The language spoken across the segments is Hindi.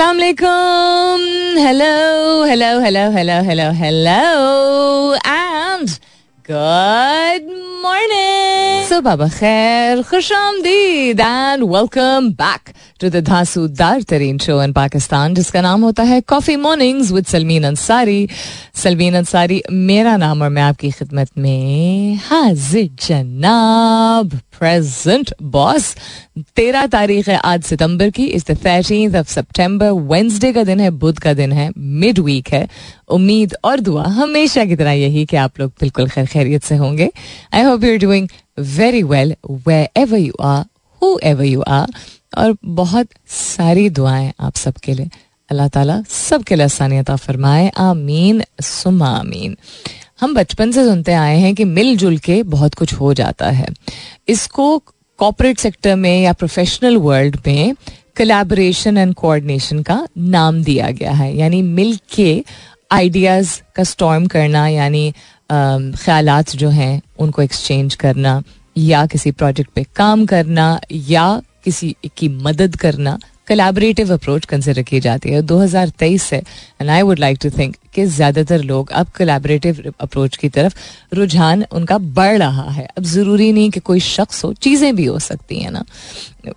Assalamu. Hello, hello, hello, hello, hello, hello. And good. Morning. सुबह खैर खुश आमदीद and welcome back to the धांसूदार तरीन शो इन पाकिस्तान जिसका नाम होता है coffee mornings with Salmeen Ansari Salmeen Ansari मेरा नाम और मैं आपकी खिदमत में हाजिर जनाब प्रेजेंट बॉस तेरह तारीख है आज सितंबर की इस थर्टीन ऑफ़ सितंबर वेंसडे का दिन है बुध का दिन है मिड वीक है उम्मीद और दुआ हमेशा की तरह यही कि आप लोग बिल्कुल खैर खैरियत से होंगे I hope you are doing very well whoever you are whoever you are और बहुत सारी दुआएँ आप सबके लिए। अल्लाह ताला सबके लिए आसानियत फरमाए। आमीन सुमा आमीन। हम बचपन से सुनते आए हैं कि मिलजुल के बहुत कुछ हो जाता है। इसको कॉपरेट सेक्टर में या प्रोफेशनल वर्ल्ड में कलेबोरेशन एंड कोऑर्डिनेशन का नाम दिया गया है। यानी मिल के आइडियाज़ का स्टॉर्म करना, यानी ख्याल जो हैं, उनको एक्सचेंज करना, या किसी प्रोजेक्ट पे काम करना, या किसी की मदद करना कलेबरेटिव अप्रोच कंसिडर की जाती है। 2023 से and I would like to think कि ज़्यादातर लोग अब कलेबरेटिव अप्रोच की तरफ़ रुझान उनका बढ़ रहा है। अब ज़रूरी नहीं कि कोई शख्स हो, चीज़ें भी हो सकती हैं ना।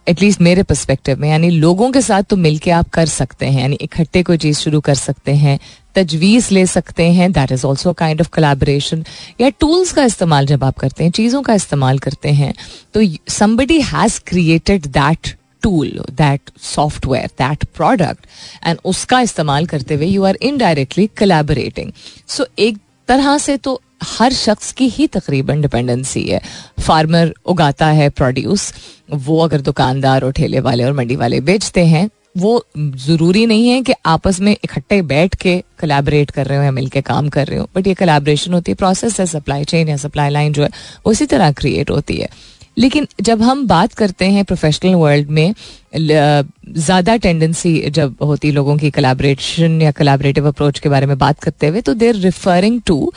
एटलीस्ट मेरे पर्सपेक्टिव में, यानी लोगों के साथ तो मिलके आप कर सकते हैं, यानी इकट्ठे कोई चीज़ शुरू कर सकते हैं, तजवीज़ ले सकते हैं that is also kind of collaboration या टूल्स का इस्तेमाल जब आप करते हैं, चीज़ों का इस्तेमाल करते हैं तो somebody has created that tool that software that product and उसका इस्तेमाल करते हुए you are indirectly collaborating so एक तरह से तो हर शख्स की ही तकरीबन डिपेंडेंसी है फार्मर उगाता है प्रोड्यूस वो अगर दुकानदार और ठेले वाले और मंडी वाले बेचते हैं वो ज़रूरी नहीं है कि आपस में इकट्ठे बैठ के कलेबरेट कर रहे हो या मिलके काम कर रहे हो बट ये कलेबरेशन होती है प्रोसेस है सप्लाई चेन या सप्लाई लाइन जो है इसी तरह क्रिएट होती है लेकिन जब हम बात करते हैं प्रोफेशनल वर्ल्ड में ज़्यादा टेंडेंसी जब होती लोगों की कलाब्रेशन या कलाबरेटिव अप्रोच के बारे में बात करते हुए तो देर रिफरिंग टू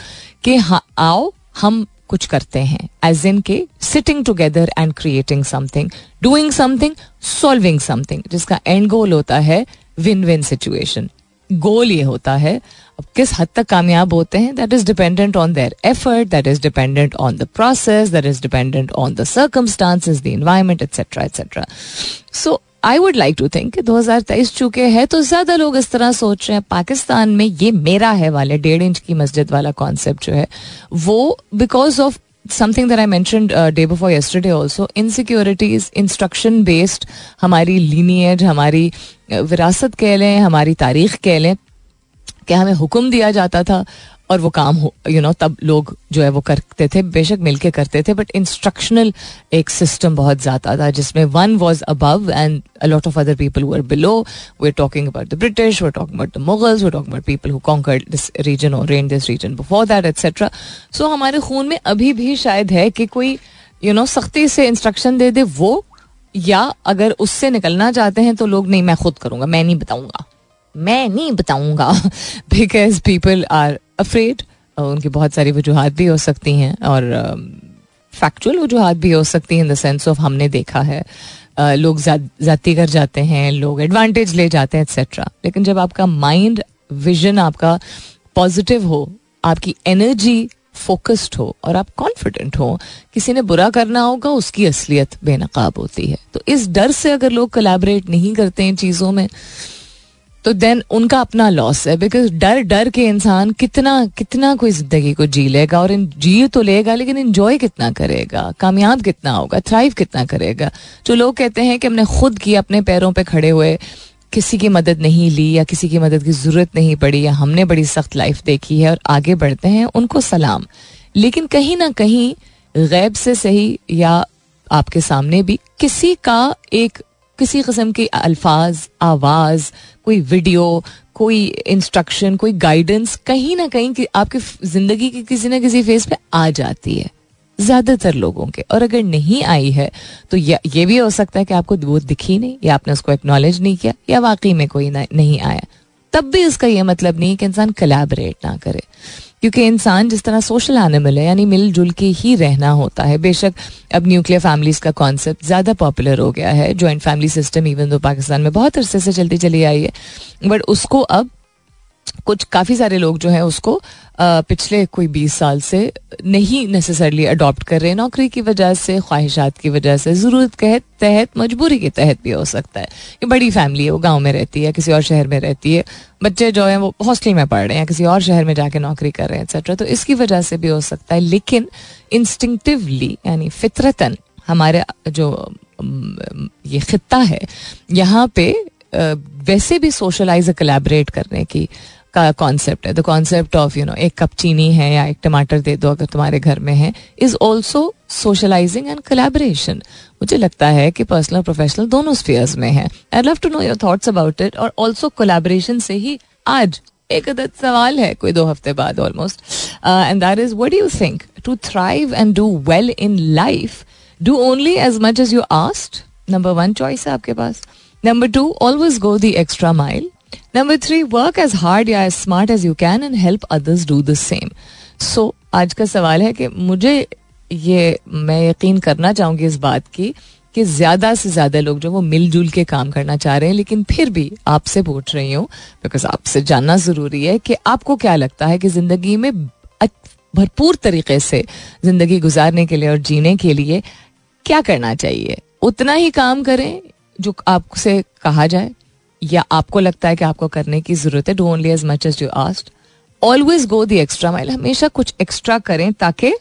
कि आओ हम कुछ करते हैं। एज इन के sitting together and creating something doing something solving something जिसका एंड गोल होता है विन विन सिचुएशन गोल ये होता है, अब किस हद तक कामयाब होते हैं that is dependent on their effort that is dependent on the process that is dependent on the circumstances the environment etcetera etcetera so I would like to think दो हज़ार तेईस चुके हैं तो ज़्यादा लोग इस तरह सोच रहे हैं, पाकिस्तान में ये मेरा है वाले, डेढ़ इंच की मस्जिद वाला कॉन्सेप्ट जो है, वो because of something that I mention day before yesterday also insecurities instruction based हमारी लीनियज हमारी विरासत कह लें, हमारी तारीख कह लें कि हमें हुक्म दिया जाता था? और वो काम हो यू नो तब लोग जो है वो करते थे, बेशक मिलके करते थे बट इंस्ट्रक्शनल एक सिस्टम बहुत ज़्यादा था, जिसमें one was above and a lot of other people were below we talking about the British were talking about the Mughals were talking about people who conquered this region or reign this region before that etcetera so हमारे खून में अभी भी शायद है कि कोई यू नो सख्ती से इंस्ट्रक्शन दे दे वो, या अगर उससे निकलना चाहते हैं तो लोग, नहीं, मैं खुद करूँगा, मैं नहीं बताऊँगा, मैं नहीं बताऊँगा बिकॉज़ पीपल आर अफ्रेड उनकी बहुत सारी वजूहत भी हो सकती हैं और फैक्चुअल वजूहत भी हो सकती हैं इन द सेंस ऑफ़ हमने देखा है लोग जाती कर जाते हैं, लोग एडवांटेज ले जाते हैं एक्सेट्रा लेकिन जब आपका माइंड विजन आपका पॉजिटिव हो, आपकी एनर्जी फोकस्ड हो और आप कॉन्फिडेंट हो, किसी ने बुरा करना होगा, उसकी असलियत बेनकाब होती है. तो इस डर से अगर लोग कलेबरेट नहीं करते हैं चीज़ों में तो देन उनका अपना लॉस है बिकॉज़ डर डर के इंसान कितना कितना कोई ज़िंदगी को जी लेगा और जी तो लेगा, लेकिन इंजॉय कितना करेगा, कामयाब कितना होगा थ्राइव कितना करेगा। जो लोग कहते हैं कि हमने खुद की अपने पैरों पे खड़े हुए, किसी की मदद नहीं ली या किसी की मदद की ज़रूरत नहीं पड़ी या हमने बड़ी सख्त लाइफ देखी है और आगे बढ़ते हैं, उनको सलाम। लेकिन कहीं ना कहीं गैब से सही या आपके सामने भी किसी का एक, किसी किस्म के अल्फाज, आवाज़ कोई वीडियो कोई इंस्ट्रक्शन कोई गाइडेंस कहीं ना कहीं कि आपकी ज़िंदगी के किसी ना किसी फ़ेज़ पे आ जाती है, ज़्यादातर लोगों के। और अगर नहीं आई है तो ये भी हो सकता है कि आपको वो दिखी नहीं, या आपने उसको एक्नॉलेज नहीं किया, या वाकई में कोई नहीं आया। तब भी उसका यह मतलब नहीं कि इंसान कलेबरेट ना करे। क्योंकि इंसान जिस तरह सोशल एनिमल है, यानी मिलजुल के ही रहना होता है। बेशक अब न्यूक्लियर फैमिलीज़ का कॉन्सेप्ट ज़्यादा पॉपुलर हो गया है joint family system even though Pakistan में बहुत अरसे से चलती चली आई है। बट उसको अब कुछ, काफ़ी सारे लोग जो है उसको पिछले कोई बीस साल से नहीं नेसेसरली अडॉप्ट कर रहे नौकरी की वजह से, ख्वाहिशात की वजह से, ज़रूरत के तहत मजबूरी के तहत भी हो सकता है। कि बड़ी फैमिली है, वो गाँव में रहती है, किसी और शहर में रहती है। बच्चे जो हैं, वो हॉस्टल में पढ़ रहे हैं, किसी और शहर में जाके नौकरी कर रहे हैं एक्सेट्रा तो इसकी वजह से भी हो सकता है, लेकिन इंस्टिंक्टिवली यानी फितरतन, हमारे जो ये खत्ता है, यहाँ पे वैसे भी सोशलाइज कलेबरेट करने की का कॉन्सेप्ट है. The concept of you know एक कप चीनी है या एक टमाटर दे दो अगर तुम्हारे घर में है is also socialising and collaboration मुझे लगता है कि पर्सनल प्रोफेशनल दोनों स्पेयर्स में है. I love to know your thoughts about it और ऑल्सो कोलेबरेशन से ही आज एक अदद सवाल है, कोई दो हफ़्ते बाद almost and that is what you think to thrive and do well in life do only as much as you asked number one choice है आपके पास. Number two always go the extra mile number three work as hard या as smart as you can and help others do the same so आज का सवाल है कि मुझे ये, मैं यकीन करना चाहूँगी इस बात की कि ज़्यादा से ज़्यादा लोग जो वो मिलजुल के काम करना चाह रहे हैं, लेकिन फिर भी आपसे पूछ रही हूँ बिकॉज़ आपसे जानना ज़रूरी है कि आपको क्या लगता है कि ज़िंदगी में भरपूर तरीके से ज़िंदगी गुजारने के लिए और जीने के लिए क्या करना चाहिए? उतना ही काम करें जो आपसे कहा जाए। या आपको लगता है कि आपको करने की ज़रूरत है? Do only as much as you asked always go the extra mile हमेशा कुछ एक्स्ट्रा करें ताकि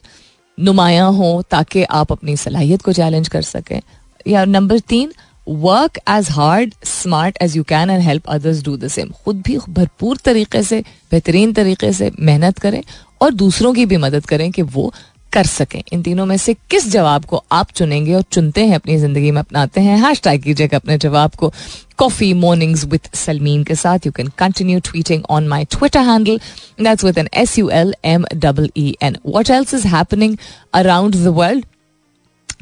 नुमाया हो, ताकि आप अपनी सलाहियत को चैलेंज कर सकें। या नंबर तीन work as hard smart as you can and help others do the same खुद भी भरपूर तरीके से, बेहतरीन तरीके से मेहनत करें और दूसरों की भी मदद करें कि वो कर सकें। इन तीनों में से किस जवाब को आप चुनेंगे और चुनते हैं अपनी ज़िंदगी में अपनाते हैं हैश टैग कीजिएगा अपने जवाब को। कॉफ़ी मॉर्निंग्स विद सलमीन के साथ you can continue tweeting on my Twitter handle that's with N S U L M double E N what else is happening around the world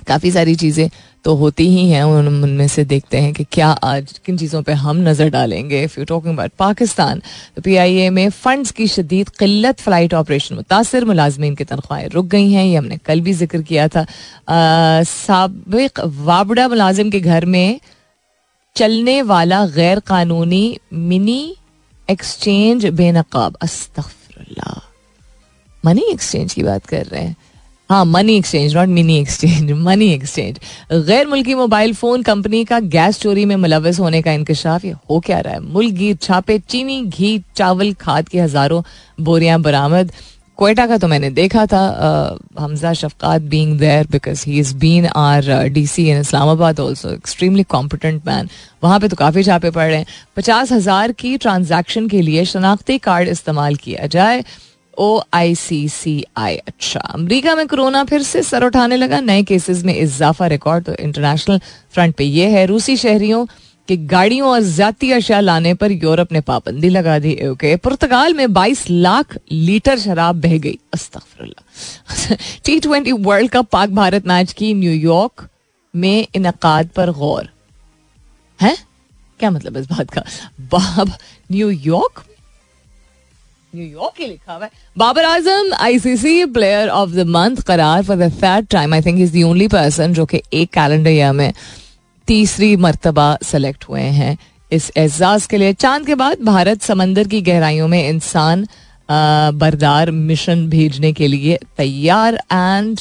काफ़ी सारी चीज़ें तो होती ही हैं उनमें से देखते हैं कि क्या आज किन चीज़ों पे हम नज़र डालेंगे। If you talking about Pakistan तो पी आई ए में फ़ंड्स की शदीद किल्लत फ़्लाइट ऑपरेशन मुतासर मुलाजमीन की तनख्वाहें रुक गई हैं, ये हमने कल भी ज़िक्र किया था। सबक वाबड़ा मुलाजिम के घर में चलने वाला गैर कानूनी मिनी एक्सचेंज बेनकाब। अस्तफरल्ला मनी एक्सचेंज की बात कर रहे हैं। हाँ money exchange not mini exchange money exchange गैर मुल्की मोबाइल फ़ोन कंपनी का गैस चोरी में मुलविस होने का इंकशाफ, ये हो क्या रहा है? मुल्क छापे, चीनी, घी, चावल, खाद की हज़ारों बोरियाँ बरामद। कोयटा का तो मैंने देखा था Hamza Shafqat being there because he is been R DC in Islamabad also extremely competent man वहाँ पे तो काफ़ी छापे पड़ रहे हैं। पचास हज़ार की ट्रांजैक्शन के लिए शनाख्ती कार्ड इस्तेमाल किया जाए। ओ आई सी सी आई अच्छा अमरीका में कोरोना फिर से सर उठाने लगा। नए केसेस में इजाफा रिकॉर्ड तो इंटरनेशनल फ्रंट पे ये है। रूसी शहरियों कि गाड़ियों और जाती अशिया लाने पर यूरोप ने पाबंदी लगा दी। ओके पुर्तगाल में 22 लाख लीटर शराब बह गई। अस्तफरल्ला T twenty world cup Pak Bharat match की न्यूयॉर्क में इनकाद पर गौर। है? क्या मतलब इस बात का? बाब न्यूयॉर्क न्यूयॉर्क ही लिखा हुआ है। Babar Azam ICC player of the month करार for the third time I think is the only person जो कि एक कैलेंडर ईयर में तीसरी मरतबा सेलेक्ट हुए हैं इस एजाज के लिए। चाँद के बाद भारत समंदर की गहराइयों में इंसान बरदार मिशन भेजने के लिए तैयार एंड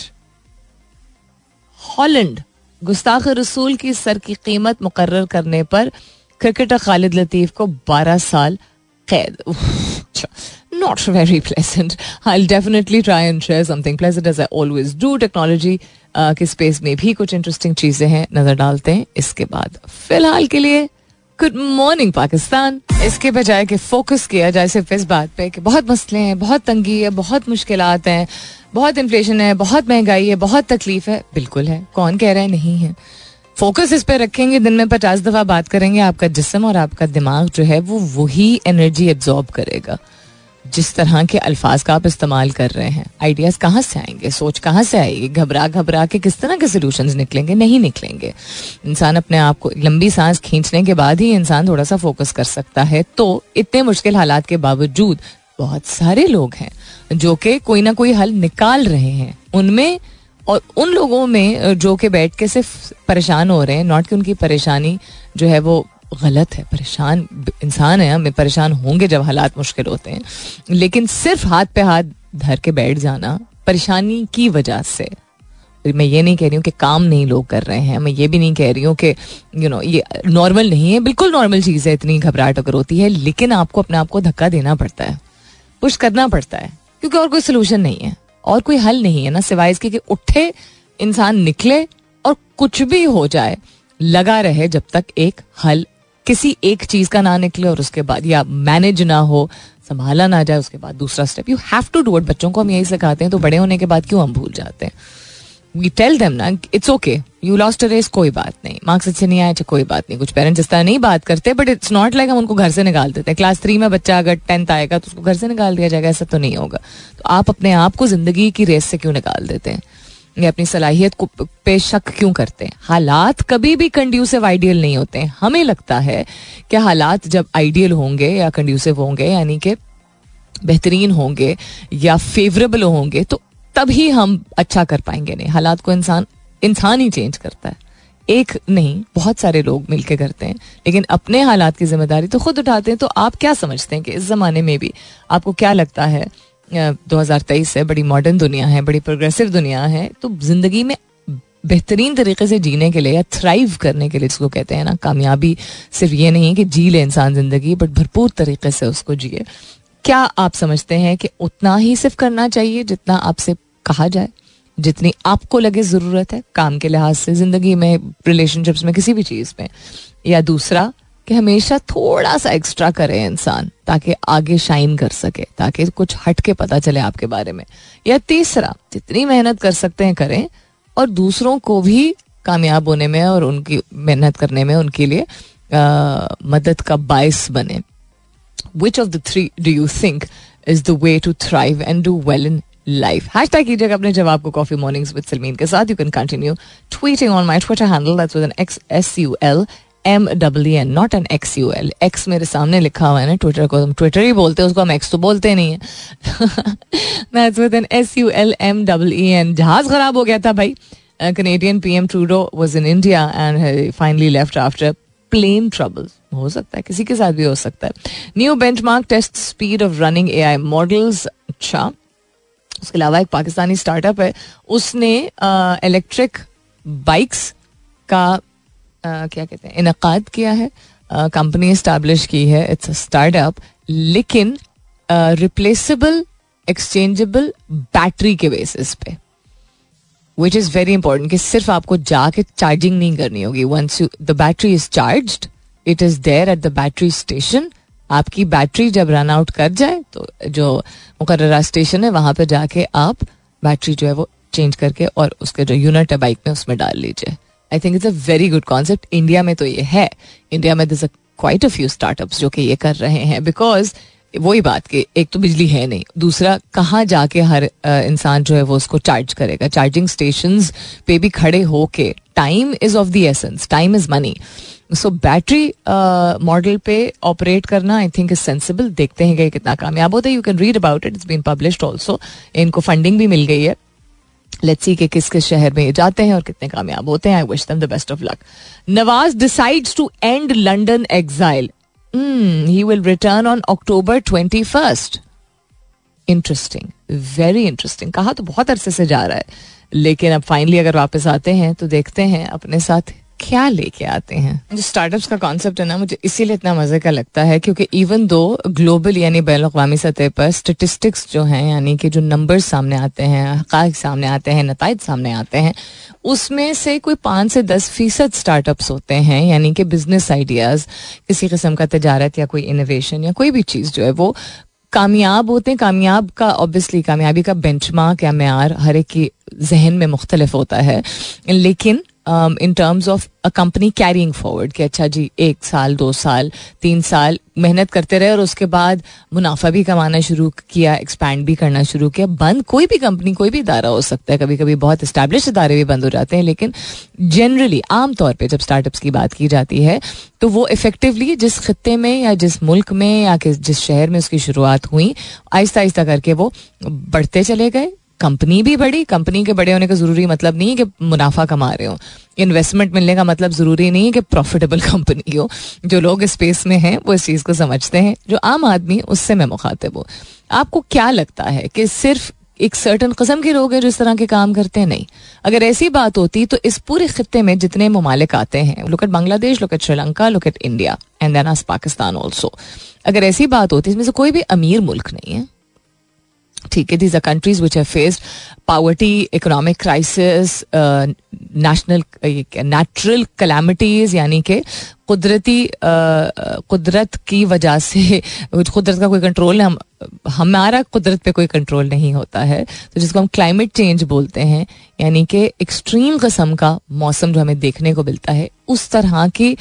हॉलैंड गुस्ताख रसूल की सर की कीमत मुकर्र करने पर क्रिकेटर खालिद लतीफ को 12 साल कैद। Not very pleasant. I'll definitely try and share something pleasant as I always do. Technology uh, के स्पेस में भी कुछ इंटरेस्टिंग चीज़ें हैं नज़र डालते हैं इसके बाद। फ़िलहाल के लिए गुड मॉर्निंग पाकिस्तान। इसके बजाय कि फोकस किया जाए सिर्फ़ इस बात पे कि बहुत मसले हैं बहुत तंगी है बहुत मुश्किल हैं बहुत इन्फ्लेशन है बहुत महँगाई है बहुत तकलीफ़ है। बिल्कुल है। कौन कह रहा है? नहीं है। फोकस इस पे रखेंगे दिन में पचास दफ़ा बात करेंगे आपका जिसम और आपका दिमाग जो है वो वही एनर्जी एब्जॉर्ब करेगा। जिस तरह के अल्फाज का आप इस्तेमाल कर रहे हैं आइडियाज़ कहाँ से आएँगे? सोच कहाँ से आएगी? घबरा घबरा के किस तरह के सोल्यूशन निकलेंगे? नहीं निकलेंगे। इंसान अपने आप को, लंबी सांस खींचने के बाद ही इंसान थोड़ा सा फोकस कर सकता है। तो इतने मुश्किल हालात के बावजूद बहुत सारे लोग हैं जो कि कोई ना कोई हल निकाल रहे हैं। उनमें और उन लोगों में, जो कि बैठ के सिर्फ़ परेशान हो रहे हैं नॉट कि उनकी परेशानी जो है वो गलत है, परेशान, इंसान है, हमें परेशान होंगे जब हालात मुश्किल होते हैं। लेकिन सिर्फ़ हाथ पे हाथ धर के बैठ जाना परेशानी की वजह से। मैं ये नहीं कह रही हूँ कि काम नहीं लोग कर रहे हैं, मैं ये भी नहीं कह रही हूँ कि यू नो ये नॉर्मल नहीं है, बिल्कुल नॉर्मल चीज़ है इतनी घबराहट अगर होती है, लेकिन आपको अपने आप को धक्का देना पड़ता है पुश करना पड़ता है, क्योंकि और कोई सोल्यूशन नहीं है, और कोई हल नहीं है ना, सिवाय इसके कि उठे, इंसान निकले और कुछ भी हो जाए, लगा रहे जब तक एक हल किसी एक चीज़ का ना निकले और उसके बाद या मैनेज ना हो, संभाला ना जाए, उसके बाद दूसरा step you have to do it बच्चों को हम यही सिखाते हैं तो बड़े होने के बाद क्यों हम भूल जाते हैं? वी टेल देम ना it's okay you lost race कोई बात नहीं. मार्क्स अच्छे नहीं आए कोई बात नहीं. कुछ पेरेंट्स इस तरह नहीं बात करते बट इट्स नॉट लाइक हम उनको घर से निकाल देते हैं. क्लास थ्री में बच्चा अगर टेंथ आएगा तो उसको घर से निकाल दिया जाएगा, ऐसा तो नहीं होगा. तो आप अपने आप को ज़िंदगी की रेस से क्यों निकाल देते हैं? या अपनी सलाहियत को पे शक क्यों करते हैं? हालात कभी भी कंड्यूसिव आइडियल नहीं होते हैं। हमें लगता है कि हालात जब आइडियल होंगे या कंड्यूसिव होंगे, यानी कि बेहतरीन होंगे या फेवरेबल होंगे तो तभी हम अच्छा कर पाएँगे नहीं। हालात को इंसान इंसान ही चेंज करता है। एक नहीं, बहुत सारे लोग मिलके करते हैं, लेकिन अपने हालात की ज़िम्मेदारी तो खुद उठाते हैं। तो आप क्या समझते हैं कि इस जमाने में भी आपको क्या लगता है दो हज़ार तेईस है बड़ी मॉडर्न दुनिया है, बड़ी प्रोग्रेसिव दुनिया है तो ज़िंदगी में बेहतरीन तरीके से जीने के लिए या थ्राइव करने के लिए जिसको कहते हैं ना, कामयाबी सिर्फ़ ये नहीं है कि जी ले इंसान ज़िंदगी बट भरपूर तरीके से उसको जिए। क्या आप समझते हैं कि उतना ही सिर्फ़ करना चाहिए जितना आपसे कहा जाए? जितनी आपको लगे ज़रूरत है, काम के लिहाज से, ज़िंदगी में रिलेशनशिप्स में, किसी भी चीज़ में। या दूसरा कि हमेशा थोड़ा सा एक्स्ट्रा करे इंसान ताकि आगे शाइन कर सके ताकि कुछ हट के पता चले आपके बारे में। या तीसरा जितनी मेहनत कर सकते हैं करें और दूसरों को भी कामयाब होने में और उनकी मेहनत करने में उनके लिए आ, मदद का बायस बने। Which of the three do you think is the way to thrive and do well in life hashtag कीजिएगा अपने जवाब को कॉफ़ी मॉर्निंग्स विद सलमीन के साथ। You can continue tweeting on my Twitter handle that's with N X S U L M W N not N X U L X मेरे सामने लिखा हुआ है ना ट्विटर को हम ट्विटर ही बोलते हैं, उसको हम एक्स तो बोलते नहीं है। With N S U L M W N जहाज़ खराब हो गया था भाई। Canadian P M Trudeau was in India and finally left after plane trouble हो सकता है, किसी के साथ भी हो सकता है। New benchmark test speed of running A I models अच्छा। उसके अलावा एक पाकिस्तानी स्टार्टअप है। उसने इलेक्ट्रिक बाइक्स का क्या कहते हैं, इनका किया है कंपनी इस्टेब्लिश की है इट्स अ स्टार्टअप लेकिन रिप्लेसेबल एक्सचेंजेबल बैटरी के बेसिस पे। विच इज़ वेरी इंपॉर्टेंट कि सिर्फ़ आपको जाके चार्जिंग नहीं करनी होगी। Once you the battery is charge it is there at the battery station आपकी बैटरी जब रन आउट कर जाए तो जो मुकर्रा स्टेशन है, वहाँ पर जाके आप बैटरी जो है वो चेंज करके और उसके जो यूनिट है बाइक में उसमें डाल लीजिए। I think it's a very good concept India में तो ये है. इंडिया में this quite a few startups जो कि ये कर रहे हैं बिकॉज़ वही बात कि एक तो बिजली है नहीं. दूसरा, कहाँ जाके हर इंसान जो है वो उसको चार्ज करेगा? चार्जिंग स्टेशन पे भी खड़े होके time is of the essence time is money so battery model पे ऑपरेट करना आई थिंक इज़ सेंसिबल देखते हैं कि कितना कामयाब होता है. You can read about it it's been published also इनको फंडिंग भी मिल गई है. लेट्स सी कि किस किस शहर में ये जाते हैं और कितने कामयाब होते हैं। I wish them the best of luck Nawaz decides to end London exile he will return on October twenty first interesting very interesting कहा तो बहुत अरसे से जा रहा है। लेकिन अब फाइनली अगर वापस आते हैं तो देखते हैं अपने साथ क्या लेके आते हैं? जो स्टार्टअप्स का कॉन्सेप्ट है ना, मुझे इसीलिए इतना मज़े का लगता है क्योंकि इवन दो ग्लोबल यानी बैन अवी सतह पर स्टेटिस्टिक्स जो हैं, यानी कि जो नंबर्स सामने आते हैं हक सामने आते हैं, नतज सामने आते हैं, उसमें से कोई पाँच से दस फ़ीसद स्टार्टअप्स होते हैं, यानी कि बिज़नेस आइडियाज़ किसी किस्म का तजारत या कोई इनोवेशन या कोई भी चीज़ जो है वो कामयाब होते हैं। कामयाब का ऑब्वियसली कामयाबी का बेंचमार्क या मैार हर एक की जहन में मुख्तलिफ़ होता है। लेकिन in terms of a company carrying forward कि अच्छा जी, एक साल, दो साल, तीन साल मेहनत करते रहे और उसके बाद मुनाफा भी कमाना शुरू किया एक्सपैंड भी करना शुरू किया। बंद कोई भी कंपनी कोई भी इदारा हो सकता है। कभी कभी बहुत इस्टेब्लिश इदारे भी बंद हो जाते हैं, लेकिन जनरली आमतौर पर जब स्टार्टअप्स की बात की जाती है तो वो इफेक्टिवली जिस खत्े में या जिस मुल्क में या जिस शहर में उसकी शुरुआत हुई आहिस्ता आहिस्ता करके वो बढ़ते चले गए। कंपनी भी बड़ी, कंपनी के बड़े होने का ज़रूरी मतलब नहीं है कि मुनाफा कमा रहे हो। इन्वेस्टमेंट मिलने का मतलब ज़रूरी नहीं है कि प्रॉफिटेबल कंपनी हो। जो लोग स्पेस में हैं, वो इस चीज़ को समझते हैं। जो आम आदमी, उससे मैं मुखातिब हूँ। आपको क्या लगता है कि सिर्फ़ एक सर्टन कस्म के लोग हैं जो इस तरह के काम करते हैं? नहीं। अगर ऐसी बात होती तो इस पूरे खत्े में जितने ममालिक आते हैं look at Bangladesh look at Sri Lanka look at India and then as Pakistan also अगर ऐसी बात होती, इसमें से कोई भी अमीर मुल्क नहीं है। ठीक है these are countries which have faced poverty economic crisis national natural calamities यानी कि कुदरती कुदरत की वजह से कुदरत का कोई कंट्रोल हम, हमारा कुदरत पे कोई कंट्रोल नहीं होता है। तो जिसको हम क्लाइमेट चेंज बोलते हैं, यानी कि एक्सट्रीम कस्म का मौसम जो हमें देखने को मिलता है, उस तरह की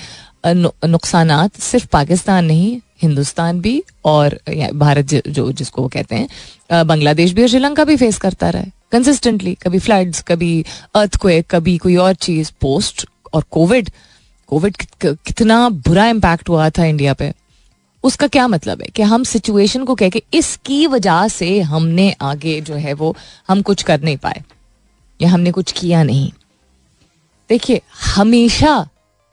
नुकसान सिर्फ़ पाकिस्तान नहीं हिंदुस्तान भी और भारत जो जिसको वो कहते हैं बांग्लादेश भी और श्रीलंका भी फेस करता रहा है कंसिस्टेंटली कभी फ्लड्स कभी अर्थक्वेक कभी कोई और चीज़ पोस्ट और कोविड कोविड कितना बुरा इम्पैक्ट हुआ था इंडिया पे। उसका क्या मतलब है कि हम सिचुएशन को कह के इसकी वजह से हमने आगे जो है वो हम कुछ कर नहीं पाए, या हमने कुछ किया नहीं। देखिए, हमेशा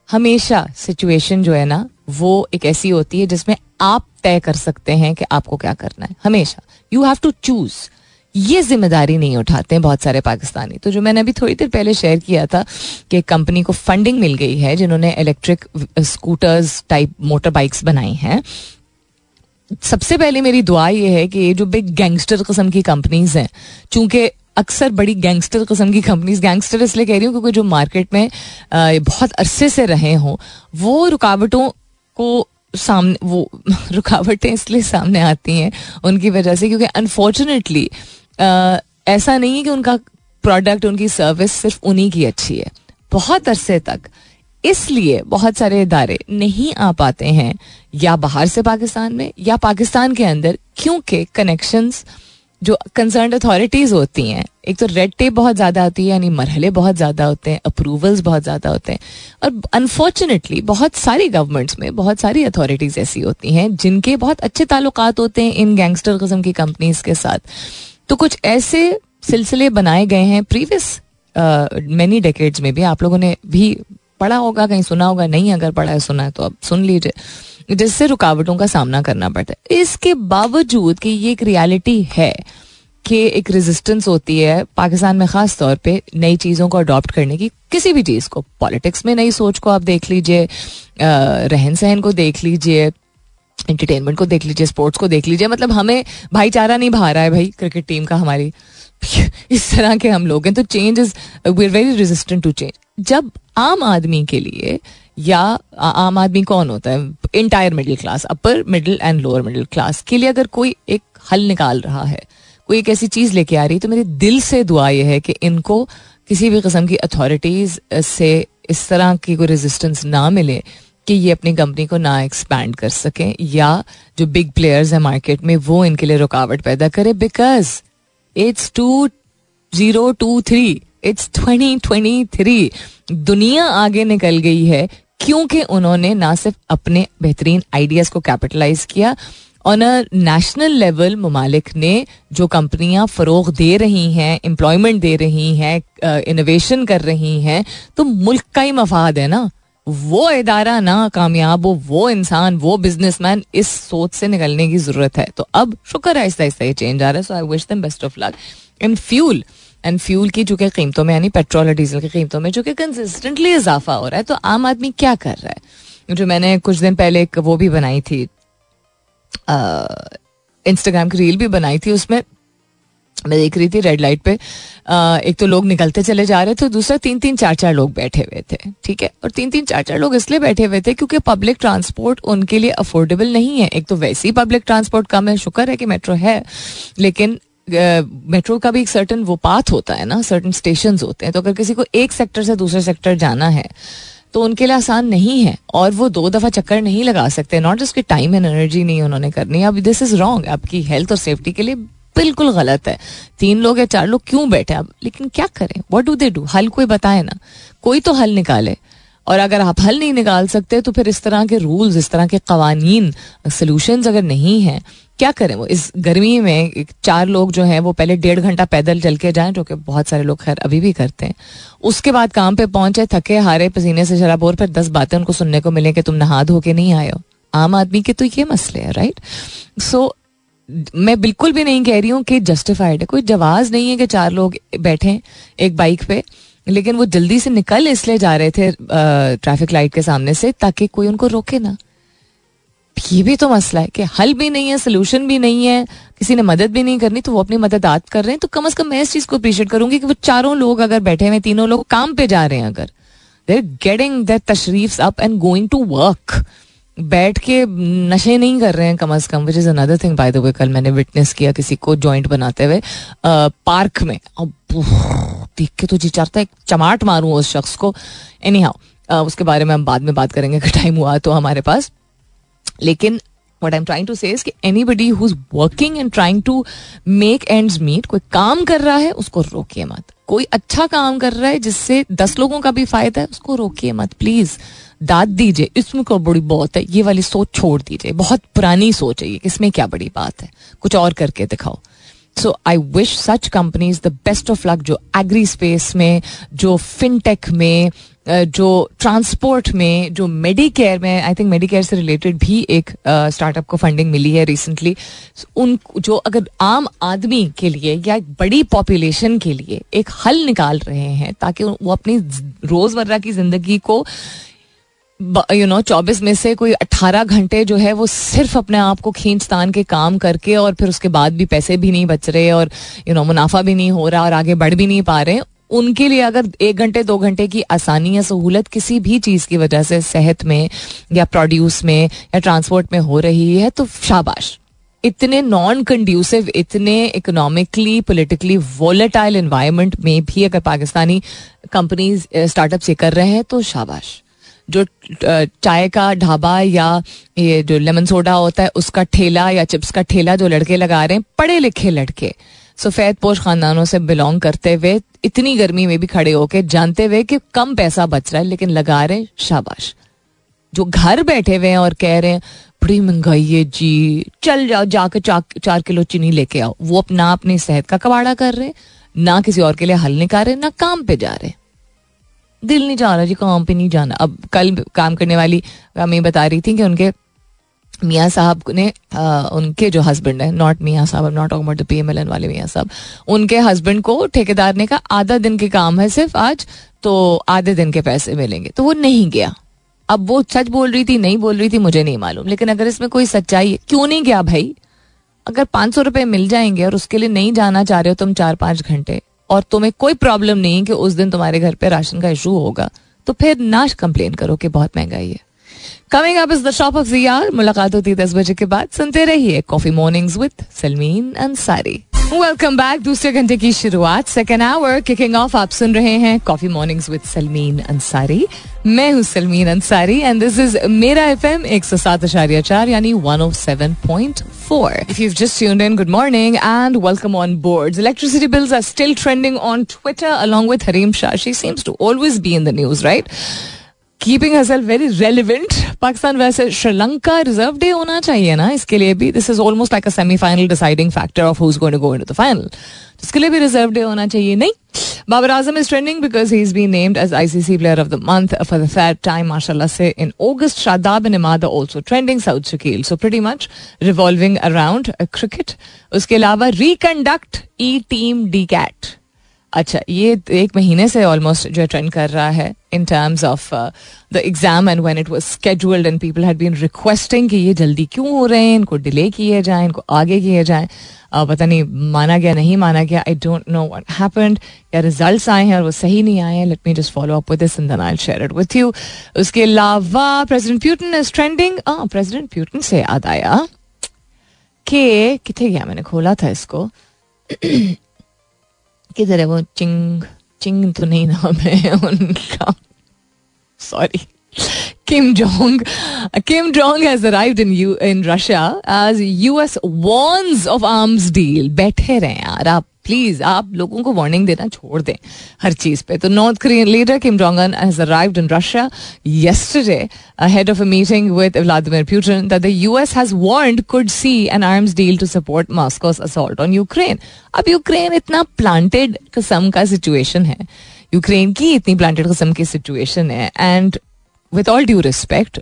हमेशा सिचुएशन जो है ना वो एक ऐसी होती है जिसमें आप तय कर सकते हैं कि आपको क्या करना है। हमेशा। यू हैव टू चूज़ ये ज़िम्मेदारी नहीं उठाते हैं बहुत सारे पाकिस्तानी। तो जो मैंने अभी थोड़ी देर पहले शेयर किया था कि कंपनी को फंडिंग मिल गई है, जिन्होंने electric scooters type motor bikes बनाई हैं। सबसे पहले मेरी दुआ ये है कि ये जो बिग गैंगस्टर किस्म की कंपनीज़ हैं, चूँकि अक्सर बड़ी गैंगस्टर किस्म की कंपनीज़ गैंगस्टर इसलिए कह रही हूँ क्योंकि जो मार्केट में बहुत अरसे से रहे हों, वो रुकावटों को सामने, वो रुकावटें इसलिए सामने आती हैं उनकी वजह से क्योंकि अनफॉर्चुनेटली ऐसा नहीं है कि उनका प्रोडक्ट उनकी सर्विस सिर्फ़ उन्हीं की अच्छी है। बहुत अरसे तक। इसलिए बहुत सारे इदारे नहीं आ पाते हैं, या बाहर से पाकिस्तान में, या पाकिस्तान के अंदर, क्योंकि कनेक्शंस जो कंसर्न अथॉरिटीज होती हैं, एक तो रेड टेप बहुत ज़्यादा होती है, यानी मरहले बहुत ज़्यादा होते हैं अप्रूवल्स बहुत ज़्यादा होते हैं, और अनफॉर्चुनेटली बहुत सारी गवर्नमेंट्स में बहुत सारी अथॉरिटीज ऐसी होती हैं, जिनके बहुत अच्छे ताल्लुक होते हैं इन गैंगस्टर कस्म की कंपनीज़ के साथ। तो कुछ ऐसे सिलसिले बनाए गए हैं प्रीवियस मैनी डेकेड्स में भी, आप लोगों ने भी पढ़ा होगा, कहीं सुना होगा, नहीं अगर पढ़ा है, सुना है तो अब सुन लीजिए, जिससे रुकावटों का सामना करना पड़ता है। इसके बावजूद कि ये एक रियलिटी है कि एक रेजिस्टेंस होती है पाकिस्तान में खास तौर पे नई चीज़ों को अडॉप्ट करने की, किसी भी चीज़ को। पॉलिटिक्स में नई सोच को आप देख लीजिए रहन सहन को देख लीजिए एंटरटेनमेंट को देख लीजिए स्पोर्ट्स को देख लीजिए। मतलब हमें भाईचारा नहीं भा रहा है भाई क्रिकेट टीम का हमारी। इस तरह के हम लोग हैं तो change is we are very resistant to change जब आम आदमी के लिए, या आम आदमी कौन होता है? Entire middle class upper middle and lower middle class के लिए अगर कोई एक हल निकाल रहा है कोई एक ऐसी चीज़ लेके आ रही तो मेरे दिल से दुआ यह है कि इनको किसी भी किस्म की अथॉरिटीज से इस तरह की कोई रेजिस्टेंस ना मिले कि ये अपनी कंपनी को ना एक्सपैंड कर सकें, या जो बिग प्लेयर्स हैं मार्केट में, वो इनके लिए रुकावट पैदा करे because it's two zero two three it's twenty twenty three दुनिया आगे निकल गई है, क्योंकि उन्होंने ना सिर्फ़ अपने बेहतरीन आइडियाज़ को कैपिटलाइज किया ऑन अ नेशनल लेवल ममालिक ने जो कंपनियाँ फरोग दे रही हैं एम्प्लॉयमेंट दे रही हैं इनोवेशन कर रही हैं तो मुल्क का ही मफाद है ना वो इदारा ना कामयाब हो वो इंसान वो बिजनेसमैन इस सोच से निकलने की ज़रूरत है तो अब शुक्र है आहिस्ता आहिस्ता ये चेंज आ रहा है so I wish them best of luck in fuel and fuel की चूँकि कीमतों में यानी पेट्रोल और डीजल की कीमतों में चूँकि कंसिस्टेंटली इजाफा हो रहा है तो आम आदमी क्या कर रहा है जो मैंने कुछ दिन पहले एक वो भी बनाई थी इंस्टाग्राम की रील भी बनाई थी उसमें। मैं देख रही थी रेड लाइट पे। आ, एक तो लोग निकलते चले जा रहे थे दूसरा तीन तीन चार चार लोग बैठे हुए थे ठीक है? और तीन तीन चार चार लोग इसलिए बैठे हुए थे क्योंकि पब्लिक ट्रांसपोर्ट उनके लिए अफोर्डेबल नहीं है। एक तो वैसे ही पब्लिक ट्रांसपोर्ट कम है शुक्र है कि मेट्रो है लेकिन मेट्रो का भी एक सर्टन वो पाथ होता है ना सर्टन स्टेशन होते हैं। तो अगर किसी को एक सेक्टर से दूसरे सेक्टर जाना है तो उनके लिए आसान नहीं है और वो दो दफ़ा चक्कर नहीं लगा सकते। Not just time and energy नहीं उन्होंने करनी। अब दिस इज़ रॉन्ग आपकी हेल्थ और सेफ्टी के लिए बिल्कुल गलत है। तीन लोग या चार लोग क्यों बैठे अब? लेकिन क्या करें? वट डू दे डू हल कोई बताए ना। कोई तो हल निकाले। और अगर आप हल नहीं निकाल सकते तो फिर इस तरह के रूल्स इस तरह के कवानीन सोल्यूशन अगर नहीं है क्या करें? वो इस गर्मी में चार लोग जो हैं, वो पहले डेढ़ घंटा पैदल चल के जाएँ, जो कि बहुत सारे लोग खैर अभी भी करते हैं। उसके बाद काम पे पहुँचे, थके, हारे, पसीने से शराब और फिर दस बातें उनको सुनने को मिले कि तुम नहा धो के नहीं आए हो। आम आदमी के तो ये मसले है राइट सो मैं बिल्कुल भी नहीं कह रही हूँ कि जस्टिफाइड है। कोई जवाब नहीं है कि चार लोग बैठे एक बाइक पे, लेकिन वो जल्दी से निकल इसलिए जा रहे थे ट्रैफ़िक लाइट के सामने से ताकि कोई उनको रोके ना। ये भी तो मसला है कि हल भी नहीं है सोल्यूशन भी नहीं है, किसी ने मदद भी नहीं करनी तो वो अपनी मदद आज कर रहे हैं तो कम अज कम मैं इस चीज़ को अप्रिशिएट करूँगी कि वो चारों लोग अगर बैठे हुए तीनों लोग काम पे जा रहे हैं अगर देर गेटिंग दैट तशरीफ़ up and going to work बैठ के नशे नहीं कर रहे हैं कम अज कम which is another thing by the way कल मैंने विटनेस किया किसी को जॉइंट बनाते हुए पार्क में। अब देख के तो जी चाहता है चमाट मारूं उस शख्स को। एनी हाउ उसके बारे में हम बाद में बात करेंगे, अगर टाइम हुआ तो हमारे पास। लेकिन what I am trying to say anybody who is working and trying to make end meet कोई काम कर रहा है, उसको रोकिए मत। कोई अच्छा काम कर रहा है जिससे दस लोगों का भी फ़ायदा है, उसको रोकिए मत प्लीज़ दाद दीजिए, इसमें क्या बड़ी बहुत है, ये वाली सोच छोड़ दीजिए। बहुत पुरानी सोच है ये, इसमें क्या बड़ी बात है? कुछ और करके दिखाओ। So I wish such companies the best of luck जो एग्री स्पेस में, जो फिनटेक में जो ट्रांसपोर्ट में, जो मेडिकेयर में आई थिंक मेडिकेयर से रिलेटेड भी एक स्टार्टअप को फंडिंग मिली है रिसेंटली उन, जो अगर आम आदमी के लिए या एक बड़ी पॉपुलेशन के लिए एक हल निकाल रहे हैं ताकि वो अपनी रोज़मर्रा की ज़िंदगी को यू नो चौबीस में से कोई अट्ठारह घंटे जो है वो सिर्फ़ अपने आप को खींच तान के काम करके और फिर उसके बाद भी पैसे भी नहीं बच रहे और यू नो मुनाफा भी नहीं हो रहा और आगे बढ़ भी नहीं पा रहे। उनके लिए अगर एक घंटे, दो घंटे की आसानी या सहूलत किसी भी चीज़ की वजह से सेहत में या प्रोड्यूस में या ट्रांसपोर्ट में हो रही है तो शाबाश। इतने नॉन कंड्यूसिव इतने इकोनॉमिकली पोलिटिकली वोलेटाइल इन्वायरमेंट में भी अगर पाकिस्तानी कंपनीज़ स्टार्टअप ये कर रहे हैं तो शाबाश। जो चाय का ढाबा या ये जो लेमन सोडा होता है, उसका ठेला या चिप्स का ठेला जो लड़के लगा रहे हैं, पढ़े लिखे लड़के, सफ़ेद पोश खानदानों से बिलोंग करते हुए, इतनी गर्मी में भी खड़े होके जानते हुए कि कम पैसा बच रहा है, लेकिन लगा रहे शाबाश। जो घर बैठे हुए हैं और कह रहे हैं, बड़ी महँगाई है जी, चल जाओ जाकर चार किलो चीनी लेके आओ। वो अपना अपनी सेहत का कबाड़ा कर रहे ना किसी और के लिए हल निकाल रहे ना काम पे जा रहे दिल नहीं जा रहा जी काम पे नहीं जाना। अब कल काम करने वाली मैं बता रही थी कि उनके मियाँ साहब ने आ, उनके जो हस्बैंड है नॉट मियाँ साहब not about the P M L N वाले मियाँ साहब उनके हस्बैंड को ठेकेदार ने कहा आधा दिन के काम है सिर्फ़ आज तो आधे दिन के पैसे मिलेंगे। तो वो नहीं गया। अब वो सच बोल रही थी नहीं बोल रही थी मुझे नहीं मालूम। लेकिन अगर इसमें कोई सच्चाई है क्यों नहीं गया भाई? अगर पाँच सौ रुपए मिल जाएँगे और उसके लिए नहीं जाना चाह रहे हो तुम चार पाँच घंटे और तुम्हें कोई प्रॉब्लम नहीं कि उस दिन तुम्हारे घर पे राशन का इशू होगा। तो फिर नाश कंप्लेन करो कि बहुत महँगाई है। Coming up is the shop of जियार मुलाकात होती है दस बजे के बाद। सुनते रहिए coffee mornings with Salmeen Ansari welcome back दूसरे घंटे की शुरुआत. सेकेंड आवर किकिंग ऑफ़ आप सुन रहे हैं coffee mornings with Salmeen Ansari मैं हूँ Salmeen Ansari and this is मेरा एफ़ एम यानी one oh seven point four if you just tuned in good morning and welcome on board electricity bills are still trending on Twitter along with Hareem Shah she seems to always be in the news right keeping her very relevant Pakistan वैसे श्रीलंका रिज़र्व डे होना चाहिए ना, इसके लिए भी this is almost like a semifinal deciding factor of who's going to go into the final इसके लिए भी रिज़र्व डे होना चाहिए, नहीं? Babar Azam is trending because he is been named as ICC player of the month for the third time माशाल्लाह से in August Shadab and Imad also trending Saud Shakeel so pretty much revolving around cricket उसके अलावा reconduct E team D cat अच्छा ये एक महीने से ऑलमोस्ट जो ट्रेंड कर रहा है in terms of the exam and when it was scheduled and people had been requesting कि ये जल्दी क्यों हो रहे हैं इनको डिले किए जाएँ इनको आगे किए जाए। Uh, पता नहीं माना गया नहीं माना गया I don't know what happened या रिजल्ट्स आए हैं और वो सही नहीं आए हैं। Let me just follow up with this and then I share it with you उसके अलावा president Putin is trending president Putin से याद आया कि कितने गया मैंने खोला था इसको। किधर है वो चिंग चिंग तो नहीं नाम है उनका sorry Kim Jong Kim Jong has arrived in U in Russia as US warns of arms deal. बैठे रहे यार आप प्लीज़ आप लोगों को वार्निंग देना छोड़ दें हर चीज़ पे। तो North Korean leader Kim Jong arrive in Russia yesterday head of a meeting with Vladimir Putin the US has warned could see an arms deal to support Moscow's assault on Ukraine अब यूक्रेन इतना प्लांटेड किस्म का सिचुएशन है। यूक्रेन की इतनी प्लांटेड किस्म की सिचुएशन है। And with all due respect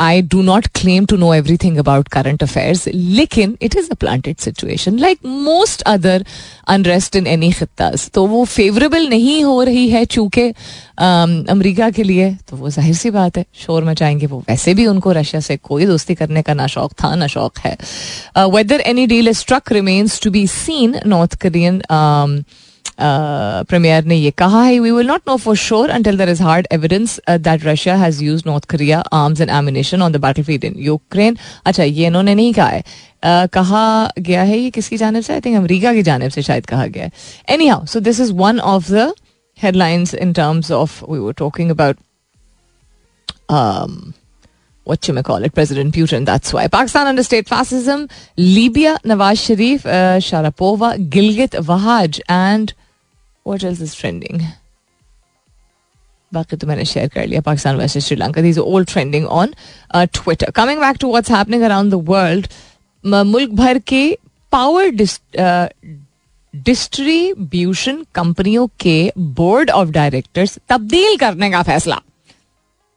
um, I do not claim to know everything about current affairs, लेकिन it is a planted situation like most other unrest in any खत्तास तो वो फेवरेबल नहीं हो रही है चूँकि अमरीका के लिए तो वो ज़ाहिर सी बात है शोर मचाएँगे वो वैसे भी उनको रशिया से कोई दोस्ती करने का ना शौक था ना शौक है whether any deal struck remains to be seen North Korean premiere ने ये कहा है we will not know for sure until there is hard evidence that Russia has use North Korea arms and ammunition on the battle field in Ukraine अच्छा ये इन्होंने नहीं कहा है Uh, कहा गया है ये किसकी जानब से आई थिंक अमरीका की जानब से शायद कहा गया है anyhow so this is one of the headlines in terms of we were talking about um, what you may call it, President Putin. That's why Pakistan under state fascism, Libya, Nawaz Sharif, uh, Sharapova, Gilgit, Wahaj, and What else is trending? बाकी तो मैंने शेयर कर लिया, Pakistan versus Sri Lanka. These all trending on Twitter coming back to what's happening around the world मुल्क भर के पावर डिस्ट्रीब्यूशन कंपनियों के बोर्ड ऑफ़ डायरेक्टर्स तब्दील करने का फैसला।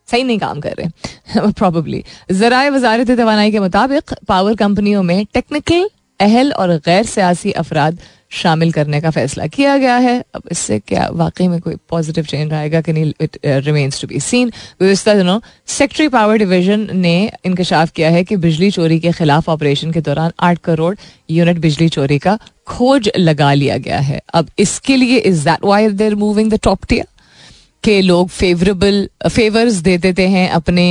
सही नहीं काम कर रहे। प्रॉबली जराए वजारत तोानाई के मुताबिक पावर कंपनियों में टेक्निकल अहल और गैर सियासी अफराद शामिल करने का फैसला किया गया है। अब इससे क्या वाकई में कोई पॉजिटिव चेंज आएगा कि नहीं it remains to be seen गुजशत दिनों सेक्ट्री पावर डिवीज़न ने इंकशाफ किया है कि बिजली चोरी के खिलाफ ऑपरेशन के दौरान आठ करोड़ यूनिट बिजली चोरी का खोज लगा लिया गया है। अब इसके लिए is that why they're moving the top tier के लोग फेवरेबल फेवर्स दे देते हैं अपने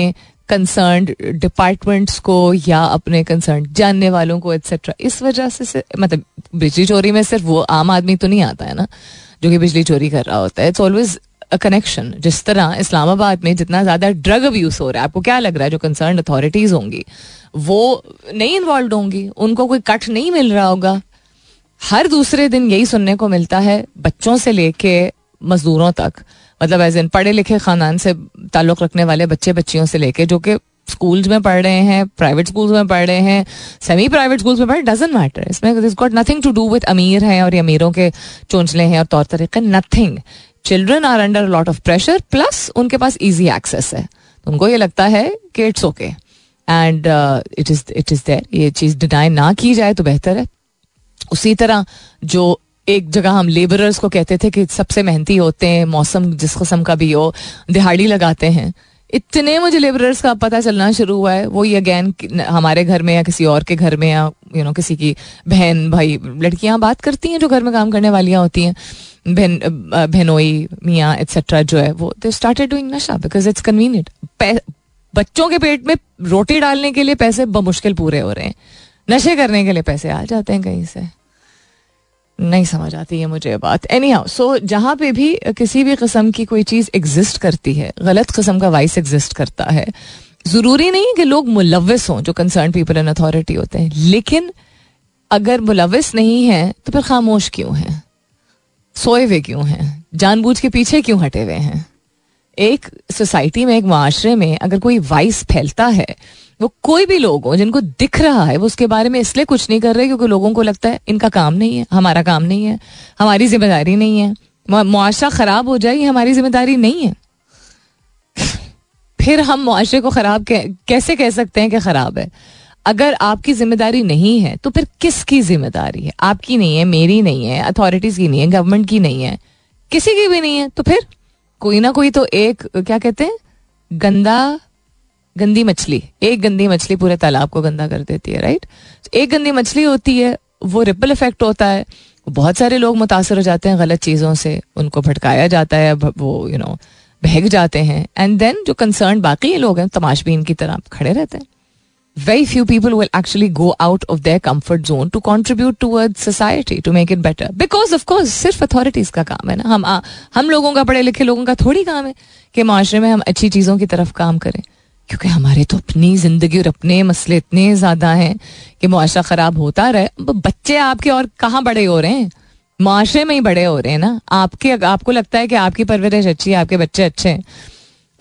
कंसर्न डिपार्टमेंट्स को या अपने कंसर्न जानने वालों को एक्सेट्रा इस वजह से मतलब बिजली चोरी में सिर्फ़ वो आम आदमी तो नहीं आता है ना, जो कि बिजली चोरी कर रहा होता है। इट्स ऑलवेज अ कनेक्शन जिस तरह इस्लामाबाद में जितना ज़्यादा ड्रग अब्यूज हो रहा है, आपको क्या लग रहा है, जो कंसर्न अथॉरिटीज होंगी, वो नहीं इन्वॉल्व होंगी? उनको कोई कट नहीं मिल रहा होगा? हर दूसरे दिन यही सुनने को मिलता है, बच्चों से लेके मजदूरों तक। मतलब एज इन पढ़े लिखे खानदान से ताल्लुक रखने वाले बच्चे बच्चियों से लेके जो कि स्कूल्स में पढ़ रहे हैं प्राइवेट स्कूल्स में पढ़ रहे हैं सेमी प्राइवेट स्कूल्स में पढ़ डजेंट मैटर इसमें this got nothing to do with अमीर हैं और अमीरों के चोंचले हैं और तौर तरीके nothing children are under lot of pressure plus उनके पास ईजी एक्सेस है. तो उनको ये लगता है कि it's okay and it is it is there ये चीज़ डिनाई ना की जाए तो बेहतर है. उसी तरह जो एक जगह हम लेबरर्स को कहते थे कि सबसे मेहनती होते हैं, मौसम जिस कस्म का भी हो, दिहाड़ी लगाते हैं। इतने मुझे लेबरर्स का पता चलना शुरू हुआ है। वो ये अगैन हमारे घर में या किसी और के घर में या यू नो किसी की बहन, भाई, लड़कियाँ बात करती हैं जो घर में काम करने वालियाँ होती हैं। बहन बहनोई, मियाँ एक्सेट्रा जो है, वो दे स्टार्टेड डूइंग नशा बिकॉज़ इट्स कन्वीनियंट बच्चों के पेट में रोटी डालने के लिए पैसे मुश्किल पूरे हो रहे हैं। नशे करने के लिए पैसे आ जाते हैं कहीं से। नहीं समझ आती है मुझे बात। एनी हाउ सो जहाँ पे भी किसी भी कस्म की कोई चीज़ एग्जिस्ट करती है, गलत कस्म का वाइस एग्जिस्ट करता है, ज़रूरी नहीं कि लोग मुलविस हों, जो कंसर्न पीपल इन अथॉरिटी होते हैं, लेकिन अगर मुलविस नहीं है तो फिर खामोश क्यों हैं? सोए हुए क्यों हैं? जानबूझ के पीछे क्यों हटे हुए हैं? एक सोसाइटी में, एक माशरे में अगर कोई वाइस फैलता है, वो कोई भी लोग हो जिनको दिख रहा है, वो उसके बारे में इसलिए कुछ नहीं कर रहे क्योंकि लोगों को लगता है इनका काम नहीं है, हमारा काम नहीं है, हमारी ज़िम्मेदारी नहीं है। मुआशरा खराब हो जाए हमारी ज़िम्मेदारी नहीं है। फिर हम मुआशरे को खराब कैसे कह सकते हैं कि खराब है? अगर आपकी ज़िम्मेदारी नहीं है तो फिर किसकी ज़िम्मेदारी है? आपकी नहीं है, मेरी नहीं है अथॉरिटीज की नहीं है गवर्नमेंट की नहीं है, किसी की भी नहीं है तो फिर? कोई ना कोई तो एक, क्या कहते हैं? गंदा, गंदी मछली। एक गंदी मछली पूरे तालाब को गंदा कर देती है राइट एक गंदी मछली होती है, वो रिपल इफ़ेक्ट होता है। बहुत सारे लोग मुतासर हो जाते हैं गलत चीज़ों से। उनको भटकाया जाता है वो यू नो बहक जाते हैं। एंड देन जो कंसर्न बाकी लोग हैं, तमाशबीन की तरह खड़े रहते हैं। Very few people will actually go out of their comfort zone to contribute towards society to make it better. Because of सिर्फ़ अथॉरिटीज का काम है ना हम आ, हम लोगों का पढ़े लिखे लोगों का थोड़ी काम है कि माशरे में हम अच्छी चीज़ों की तरफ़ काम करें क्योंकि हमारे तो अपनी ज़िंदगी और अपने मसले इतने ज़्यादा हैं कि मुआशरा ख़राब होता रहे बच्चे आपके और कहाँ बड़े हो रहे हैं माशरे में ही बड़े हो रहे हैं ना आपके आपको लगता है कि आपकी परवरिश अच्छी है आपके बच्चे अच्छे हैं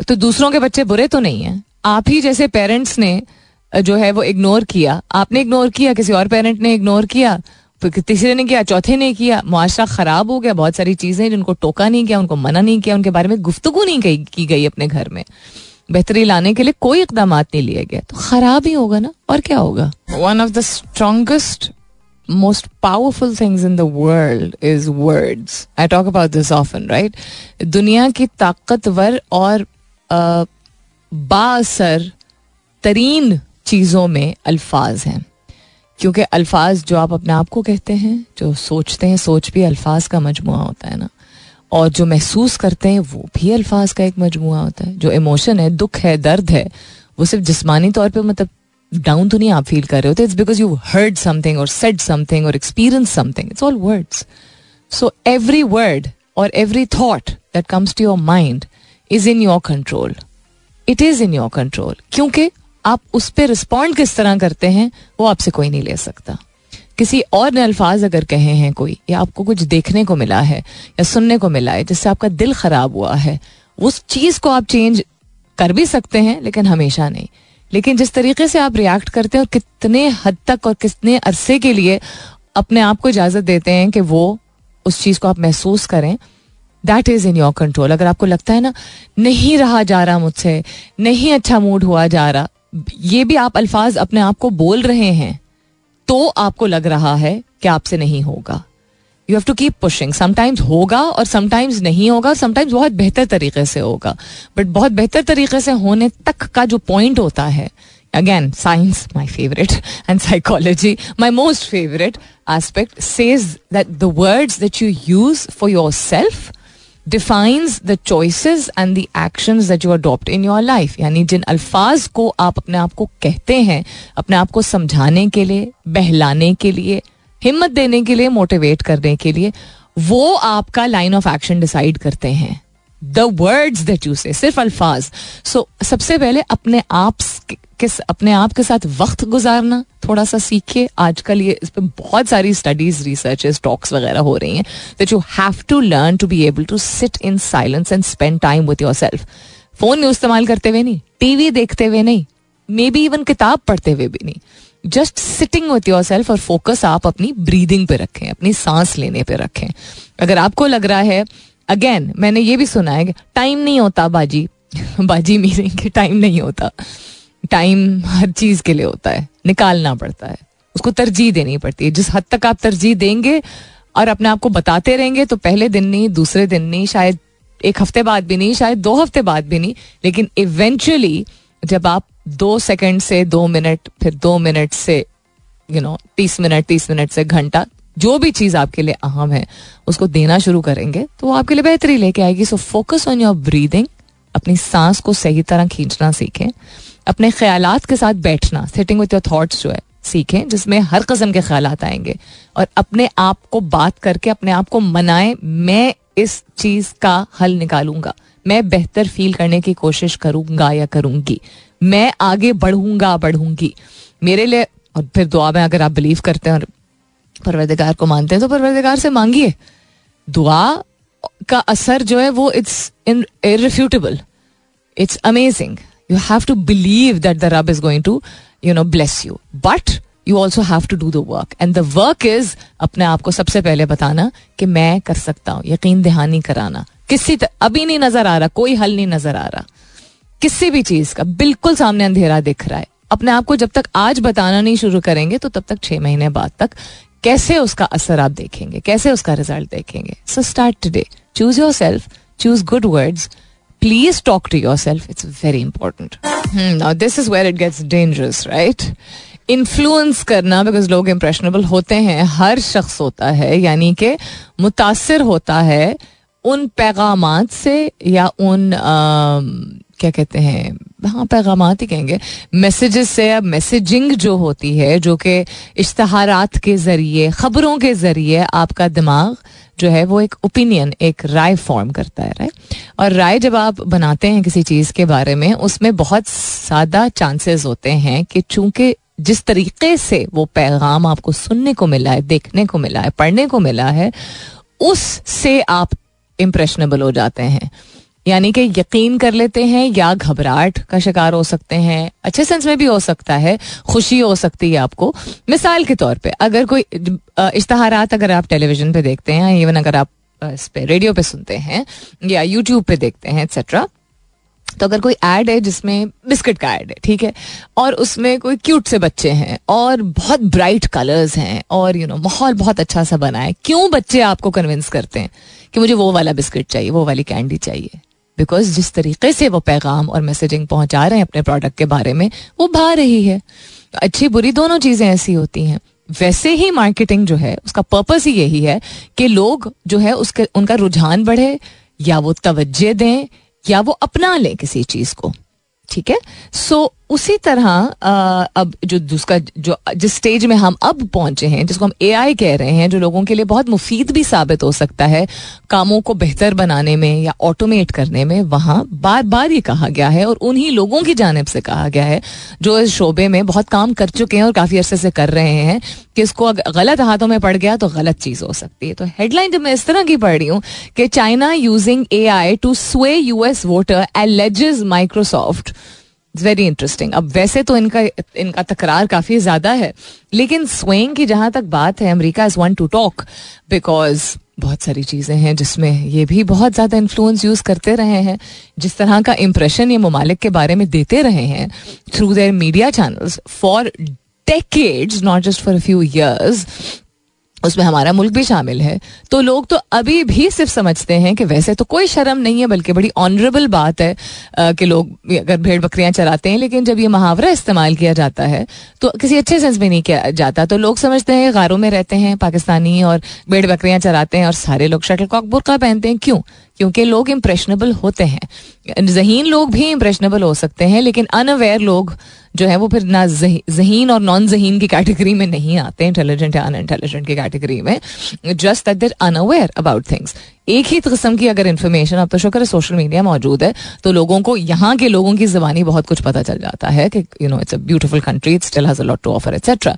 तो दूसरों के बच्चे बुरे तो नहीं है आप ही जैसे पेरेंट्स ने जो है वो इग्नोर किया। आपने इग्नोर किया, किसी और पेरेंट ने इग्नोर किया तीसरे ने किया, चौथे ने किया। मुआशरा खराब हो गया, बहुत सारी चीज़ें जिनको टोका नहीं किया उनको मना नहीं किया, उनके बारे में गुफ्तगु नहीं की गई अपने घर में। बेहतरी लाने के लिए कोई इकदाम नहीं लिए गए। तो खराब ही होगा ना? और क्या होगा? One of the strongest most powerful things in the world is words I talk about this often right दुनिया की ताकतवर और बासर, तरीन चीज़ों में अल्फाज हैं। क्योंकि अल्फाज जो आप अपने आप को कहते हैं, जो सोचते हैं, सोच भी अल्फाज का मजमु होता है ना। और जो महसूस करते हैं, वो भी अल्फाज का एक मजमु होता है। जो इमोशन है, दुख है, दर्द है, वो सिर्फ़ जिसमानी तौर पर मतलब डाउन तो नहीं आप फील कर रहे होते it's because you heard something और सेड समथिंग और experience something it's all words so every word और every thought that comes to your mind is in your control it is in your control क्योंकि आप उस पर रिस्पॉन्ड किस तरह करते हैं, वो आपसे कोई नहीं ले सकता। किसी और ने अल्फाज अगर कहे हैं कोई, या आपको कुछ देखने को मिला है, या सुनने को मिला है, जिससे आपका दिल खराब हुआ है, उस चीज़ को आप चेंज कर भी सकते हैं, लेकिन हमेशा नहीं। लेकिन जिस तरीके से आप रिएक्ट करते हैं और कितने हद तक और कितने अरसे के लिए अपने आप को इजाज़त देते हैं कि वो उस चीज़ को आप महसूस करें that is in your control अगर आपको लगता है ना, नहीं रहा जा रहा मुझसे, नहीं अच्छा मूड हुआ जा रहा ये भी आप अल्फाज अपने आप को बोल रहे हैं तो आपको लग रहा है कि आपसे नहीं होगा। You have to keep pushing sometimes होगा और समटाइम्स नहीं होगा समटाइम्स बहुत बेहतर तरीके से होगा। बट बहुत बेहतर तरीके से होने तक का जो पॉइंट होता है again science my favourite and psychology my most favourite aspect says that the words that you use for yourself defines the choices and the actions that you adopt in your life यानी जिन अल्फाज को आप अपने आप को कहते हैं, अपने आप को समझाने के लिए, बहलाने के लिए, हिम्मत देने के लिए मोटिवेट करने के लिए, वो आपका लाइन ऑफ़ एक्शन डिसाइड करते हैं। द वर्ड्स दैट यू से सिर्फ़ अल्फाज। सो सबसे पहले अपने आप किस अपने आप के साथ वक्त गुजारना थोड़ा सा सीखिए। आजकल ये, इस पर बहुत सारी स्टडीज़ रिसर्च टॉक्स वगैरह हो रही हैं that you have to learn to be able to sit in silence and spend time with yourself phone इस्तेमाल करते हुए नहीं टीवी देखते हुए नहीं मे बी इवन किताब पढ़ते हुए भी नहीं। Just sitting with yourself और फोकस आप अपनी ब्रीदिंग पे रखें, अपनी सांस लेने पे रखें। अगर आपको लग रहा है अगेन मैंने ये भी सुना है कि टाइम नहीं होता बाजी। बाजी मीनिंग के टाइम नहीं होता। टाइम हर चीज़ के लिए होता है। निकालना पड़ता है। उसको तरजीह देनी पड़ती है। जिस हद तक आप तरजीह देंगे और अपने आप को बताते रहेंगे तो पहले दिन नहीं, दूसरे दिन नहीं, शायद एक हफ़्ते बाद भी नहीं, शायद दो हफ़्ते बाद भी नहीं। लेकिन इवेंचुअली जब आप दो सेकंड से दो मिनट फिर दो मिनट से यू नो तीस मिनट तीस मिनट से घंटा जो भी चीज़ आपके लिए अहम है, उसको देना शुरू करेंगे तो वो आपके लिए बेहतरी लेके आएगी। So focus on your breathing अपनी सांस को सही तरह खींचना सीखें, अपने ख्याल के साथ बैठना सिटिंग विथ योर थॉट्स जो है, सीखें, जिसमें हर कस्म के ख्याल आएँगे। और अपने आप को बात करके, अपने आप को मनाएँ, मैं इस चीज़ का हल निकालूँगा, मैं बेहतर फील करने की कोशिश करूँगा या करूँगी, मैं आगे बढ़ूँगा, बढ़ूँगी। मेरे लिए, और फिर दुआ में अगर आप बिलीव करते हैं और परवरदिगार को मानते हैं तो परवरदिगार से मांगिए। दुआ का असर जो है वो it's in irrefutable it's amazing you have to believe that the रब is going to you know bless you but you also have to do the work and the work is अपने आप को सबसे पहले बताना कि मैं कर सकता हूँ। यकीन दहानी कराना। किसी त, अभी नहीं नज़र आ रहा कोई हल नहीं नज़र आ रहा। किसी भी चीज़ का बिल्कुल सामने अंधेरा दिख रहा है। अपने आप को जब तक आज बताना नहीं शुरू करेंगे तो तब तक छह महीने बाद तक कैसे उसका असर आप देखेंगे? कैसे उसका रिज़ल्ट देखेंगे? So start today choose yourself choose good words please talk to yourself it's very important this is where it gets dangerous right influence करना बिकॉज़ लोग इंप्रेशनेबल होते हैं, हर शख्स होता है, यानी कि मुतासर होता है उन पैगाम से या उन क्या कहते हैं हाँ पैगाम ही कहेंगे। मैसेजेस से अब मैसेजिंग जो होती है, जो कि इश्तहारात के ज़रिए, ख़बरों के ज़रिए आपका दिमाग जो है, वो एक ओपिनियन एक राय फॉर्म करता है राइट और राय जब आप बनाते हैं किसी चीज़ के बारे में, उसमें बहुत ज़्यादा चांसेस होते हैं कि चूँकि जिस तरीके से वो पैगाम आपको सुनने को मिला है, देखने को मिला है, पढ़ने को मिला है, उससे आप इम्प्रेशनेबल हो जाते हैं। यानी कि यकीन कर लेते हैं या घबराहट का शिकार हो सकते हैं। अच्छे सेंस में भी हो सकता है, खुशी हो सकती है आपको। मिसाल के तौर पे, अगर कोई इश्तहारात अगर आप टेलीविज़न पे देखते हैं, इवन अगर आप इस पे रेडियो पे सुनते हैं या यूट्यूब पे देखते हैं एक्सेट्रा तो अगर कोई एड है जिसमें बिस्किट का एड है, ठीक है, और उसमें कोई क्यूट से बच्चे हैं और बहुत ब्राइट कलर्स हैं और यू नो माहौल बहुत अच्छा सा बना है, क्यों बच्चे आपको कन्विंस करते हैं कि मुझे वो वाला बिस्किट चाहिए, वो वाली कैंडी चाहिए? बिकॉज़ जिस तरीके से वो पैगाम और मैसेजिंग पहुँचा रहे हैं अपने प्रोडक्ट के बारे में, वो भा रही है। अच्छी बुरी दोनों चीज़ें ऐसी होती हैं। वैसे ही मार्केटिंग जो है, उसका पर्पस ही यही है कि लोग जो है उसके, उनका रुझान बढ़े, या वो तवज्जे दें, या वो अपना लें किसी चीज़ को। ठीक है? सो उसी तरह आ, अब जो उसका जो जिस स्टेज में हम अब पहुँचे हैं जिसको हम एआई कह रहे हैं जो लोगों के लिए बहुत मुफीद भी साबित हो सकता है कामों को बेहतर बनाने में या ऑटोमेट करने में वहाँ बार बार ये कहा गया है और उन्हीं लोगों की जानब से कहा गया है जो इस शोबे में बहुत काम कर चुके हैं और काफ़ी अरसे से कर रहे हैं कि इसको गलत हाथों में पड़ गया तो गलत चीज़ हो सकती है। तो हेडलाइन जब मैं इस तरह की पढ़ रही हूँ कि China using A I to sway US voter alleges Microsoft it's very interesting अब वैसे तो इनका इनका तकरार काफ़ी ज़्यादा है। लेकिन स्वेइंग की जहाँ तक बात है, America is one to talk because बहुत सारी चीज़ें हैं जिसमें ये भी बहुत ज़्यादा इन्फ्लुएंस यूज़ करते रहे हैं। जिस तरह का इम्प्रेशन ये ममालिक के बारे में देते रहे हैं through their media channels for decades not just for few years उसमें हमारा मुल्क भी शामिल है। तो लोग तो अभी भी सिर्फ़ समझते हैं कि वैसे तो कोई शर्म नहीं है, बल्कि बड़ी ऑनरेबल बात है कि लोग अगर भेड़ बकरियाँ चलाते हैं, लेकिन जब ये मुहावरा इस्तेमाल किया जाता है तो किसी अच्छे सेंस में नहीं किया जाता। तो लोग समझते हैं, गारों में रहते हैं, पाकिस्तानी और भेड़ बकरियाँ चलाते हैं और सारे लोग शटल कॉक बुरका पहनते हैं। क्यों? क्योंकि लोग इम्प्रेशनेबल होते हैं। जहीन लोग भी इम्प्रेशनेबल हो सकते हैं, लेकिन अनअवेयर लोग जो है वो फिर ना जहीन और नॉन जहीन की कैटेगरी में नहीं आते इंटेलिजेंट या अन इंटेलिजेंट की कैटेगरी में। Just that they're unaware about things एक ही किस्म की अगर इन्फॉर्मेशन अब तो शुक्र है सोशल मीडिया मौजूद है तो लोगों को यहाँ के लोगों की जबानी बहुत कुछ पता चल जाता है कि you know it's a beautiful country it still has a lot to offer etcetera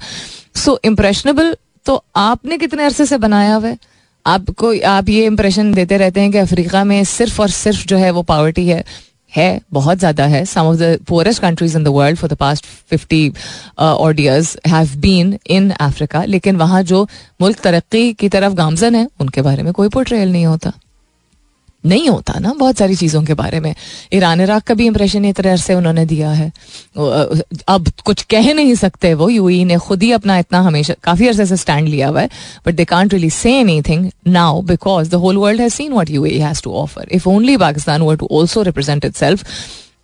so impressionable तो आपने कितने अरसे से बनाया हुआ है? आपको आप ये इंप्रेशन देते रहते हैं कि अफ्रीका में सिर्फ़ और सिर्फ़ जो है वो पावर्टी है है, बहुत ज़्यादा है। Some of the poorest countries in the world for the past fifty odd years have been in Africa लेकिन वहाँ जो मुल्क तरक्की की तरफ़ गामजन है, उनके बारे में कोई पोर्ट्रेल नहीं होता। नहीं होता ना बहुत सारी चीज़ों के बारे में। ईरान, इराक का भी इंप्रेशन इस तरह से उन्होंने दिया है। अब कुछ कह नहीं सकते वो यू ने खुद ही अपना इतना हमेशा, काफ़ी अरसे से स्टैंड लिया हुआ है but they can't really say anything now because the whole world has seen what you has to offer if only Pakistan were to also represent itself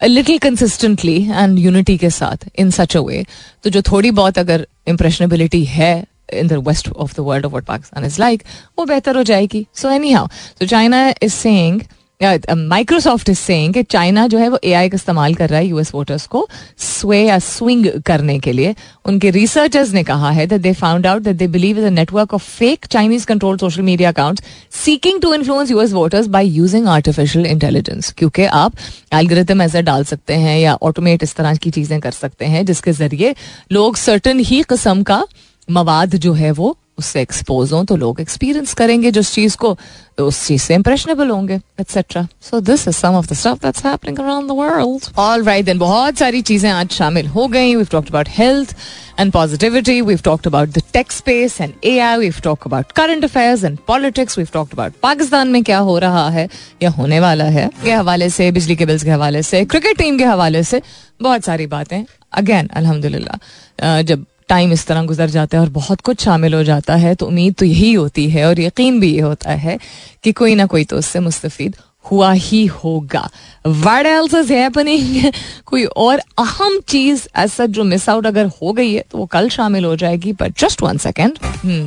little consistently and unity के साथ इन सच अ वे तो जो थोड़ी बहुत अगर इम्प्रेशनेबिलिटी है in the west of the world of what Pakistan is like वो बेहतर हो जाएगी. So anyhow so China is saying Microsoft is saying कि चाइना जो है वो ए आई का इस्तेमाल कर रहा है यूएस वोटर्स को स्वे या स्विंग करने के लिए. उनके रिसर्चर्स ने कहा है that they found out that they believe in network of fake Chinese control social media accounts seeking to influence US voters by using artificial intelligence क्योंकि आप एल्गोरिथम ऐसे डाल सकते हैं या ऑटोमेट इस तरह की चीज़ें कर सकते हैं जिसके ज़रिए लोग सर्टन ही किस्म का मवाद जो है वो उससे एक्सपोज हो तो लोग एक्सपीरियंस करेंगे जिस चीज़ को तो उस चीज़ से इंप्रेशनेबल होंगे etcetera so this is some of the stuff that's happening around the world all right then बहुत सारी चीज़ें आज शामिल हो गई. We talked about health and positivity we talked about the tech space and AI we talk about current affairs and politics we talked about Pakistan में क्या हो रहा है या होने वाला है के हवाले से, बिजली के बिल्स के हवाले से क्रिकेट टीम के हवाले से बहुत सारी बातें. अगेन अल्हम्दुलिल्लाह जब टाइम इस तरह गुजर जाता है और बहुत कुछ शामिल हो जाता है तो उम्मीद तो यही होती है और यकीन भी ये होता है कि कोई ना कोई तो उससे मुस्तफ़ हुआ ही होगा। वट एल्स इज़ हैपनिंग कोई और अहम चीज़ ऐसा जो मिस आउट अगर हो गई है तो वो कल शामिल हो जाएगी बट जस्ट वन सेकेंड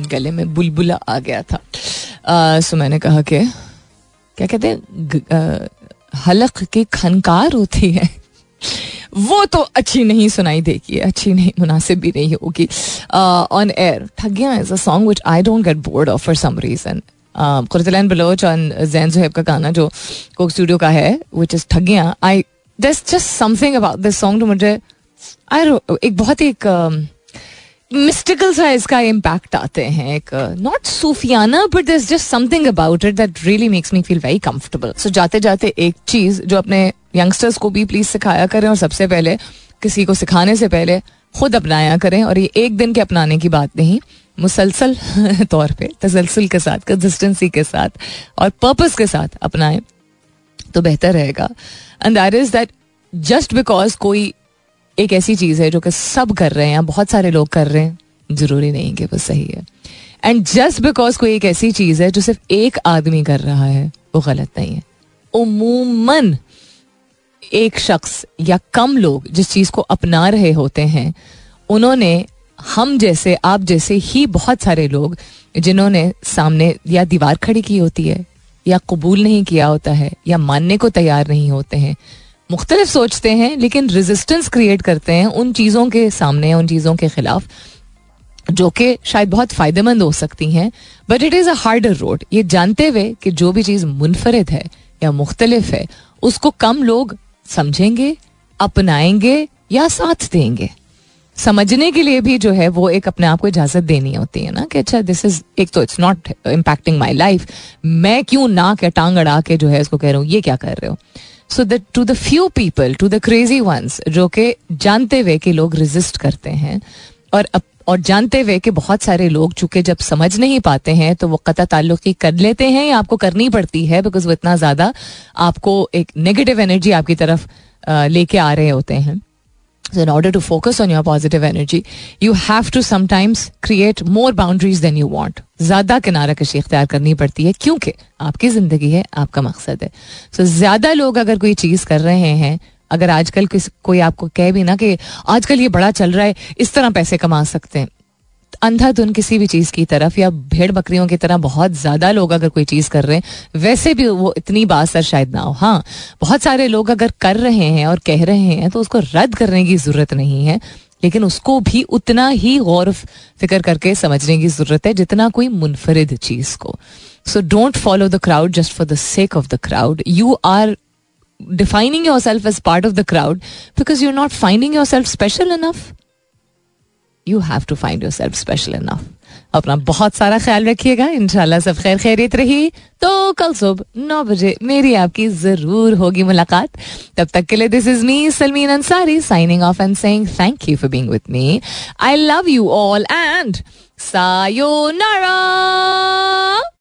गले में बुलबुला आ गया था। सो uh, मैंने कहा कि क्या कहते हैं हलक की खनकार होती है। वो तो अच्छी नहीं सुनाई देगी, अच्छी नहीं, मुनासिब भी नहीं होगी। On air Thagiya is a song which I don't get bored of for some reason Quratulain Baloch और जैन जुहेब का गाना जो कोक स्टूडियो का है विच is Thagiya I this just something about this song to मुझे आई एक बहुत ही एक मिस्टिकल सा इसका इम्पैक्ट आते हैं एक not Sufiyana but this just something about it that really makes me feel very comfortable so जाते जाते एक चीज़ जो अपने यंगस्टर्स को भी प्लीज़ सिखाया करें और सबसे पहले, किसी को सिखाने से पहले खुद अपनाया करें और ये एक दिन के अपनाने की बात नहीं, मुसलसल तौर पे, तसलसल के साथ कंसिस्टेंसी के साथ और पर्पस के साथ अपनाएँ तो बेहतर रहेगा। And that is that just because कोई एक ऐसी चीज़ है जो कि सब कर रहे हैं, बहुत सारे लोग कर रहे हैं। ज़रूरी नहीं कि वो सही है। एंड जस्ट बिकॉज़ कोई एक ऐसी चीज़ है जो सिर्फ़ एक आदमी कर रहा है, वो गलत नहीं है। उमूमन एक शख्स या कम लोग जिस चीज़ को अपना रहे होते हैं, उन्होंने हम जैसे, आप जैसे ही बहुत सारे लोग जिन्होंने सामने या दीवार खड़ी की होती है, या कबूल नहीं किया होता है, या मानने को तैयार नहीं होते हैं मुख्तलिफ़ सोचते हैं, लेकिन रेजिस्टेंस क्रिएट करते हैं उन चीज़ों के सामने, उन चीज़ों के खिलाफ, जो कि शायद बहुत फ़ायदेमंद हो सकती हैं। But it is a harder road ये जानते हुए कि जो भी चीज़ मुनफरद है या मुख्तलिफ़ है, उसको कम लोग समझेंगे, अपनाएँगे या साथ देंगे। समझने के लिए भी जो है, वो एक अपने आप को इजाज़त देनी होती है ना, कि अच्छा दिस इज़ एक तो it's not impacting my life मैं क्यों ना क्या टांग अड़ा के जो है इसको कह रहा हूँ, ये क्या कर रहे हो? So that to the few people to the crazy ones जो कि जानते हुए कि लोग रिजिस्ट करते हैं और अप, और जानते हुए कि बहुत सारे लोग चूँकि जब समझ नहीं पाते हैं तो वो कत ताल्लुकी कर लेते हैं या आपको करनी पड़ती है बिकॉज़ वो इतना ज़्यादा आपको एक नेगेटिव एनर्जी आपकी तरफ़ लेके आ रहे होते हैं। In order to focus on your positive energy, you have to sometimes create more boundaries than you want. ज़्यादा किनारा कशी इख्तियार करनी पड़ती है क्योंकि आपकी ज़िंदगी है आपका मकसद है सो so, ज़्यादा लोग अगर कोई चीज़ कर रहे हैं अगर आजकल कोई आपको कह भी ना कि आजकल ये बड़ा चल रहा है इस तरह पैसे कमा सकते हैं अंधाधुन किसी भी चीज़ की तरफ़ या भेड़ बकरियों की तरह बहुत ज़्यादा लोग अगर कोई चीज़ कर रहे हैं, वैसे भी वो इतनी बासर शायद ना हो। हाँ बहुत सारे लोग अगर कर रहे हैं और कह रहे हैं तो उसको रद्द करने की ज़रूरत नहीं है, लेकिन उसको भी उतना ही गौर फ़िक्र करके समझने की ज़रूरत है जितना कोई मुनफरद चीज़ को। So don't follow the crowd just for the sake of the crowd you are defining yourself as part of the crowd because you are not finding yourself special special enough. You have to find yourself special enough. अपना बहुत सारा ख्याल रखिएगा इंशाल्लाह सब खैर खैरियत रही तो कल सुबह नौ बजे मेरी आपकी ज़रूर होगी मुलाकात तब तक के लिए this is me Salmeen Ansari signing off and saying thank you for being with me I love you all and sayonara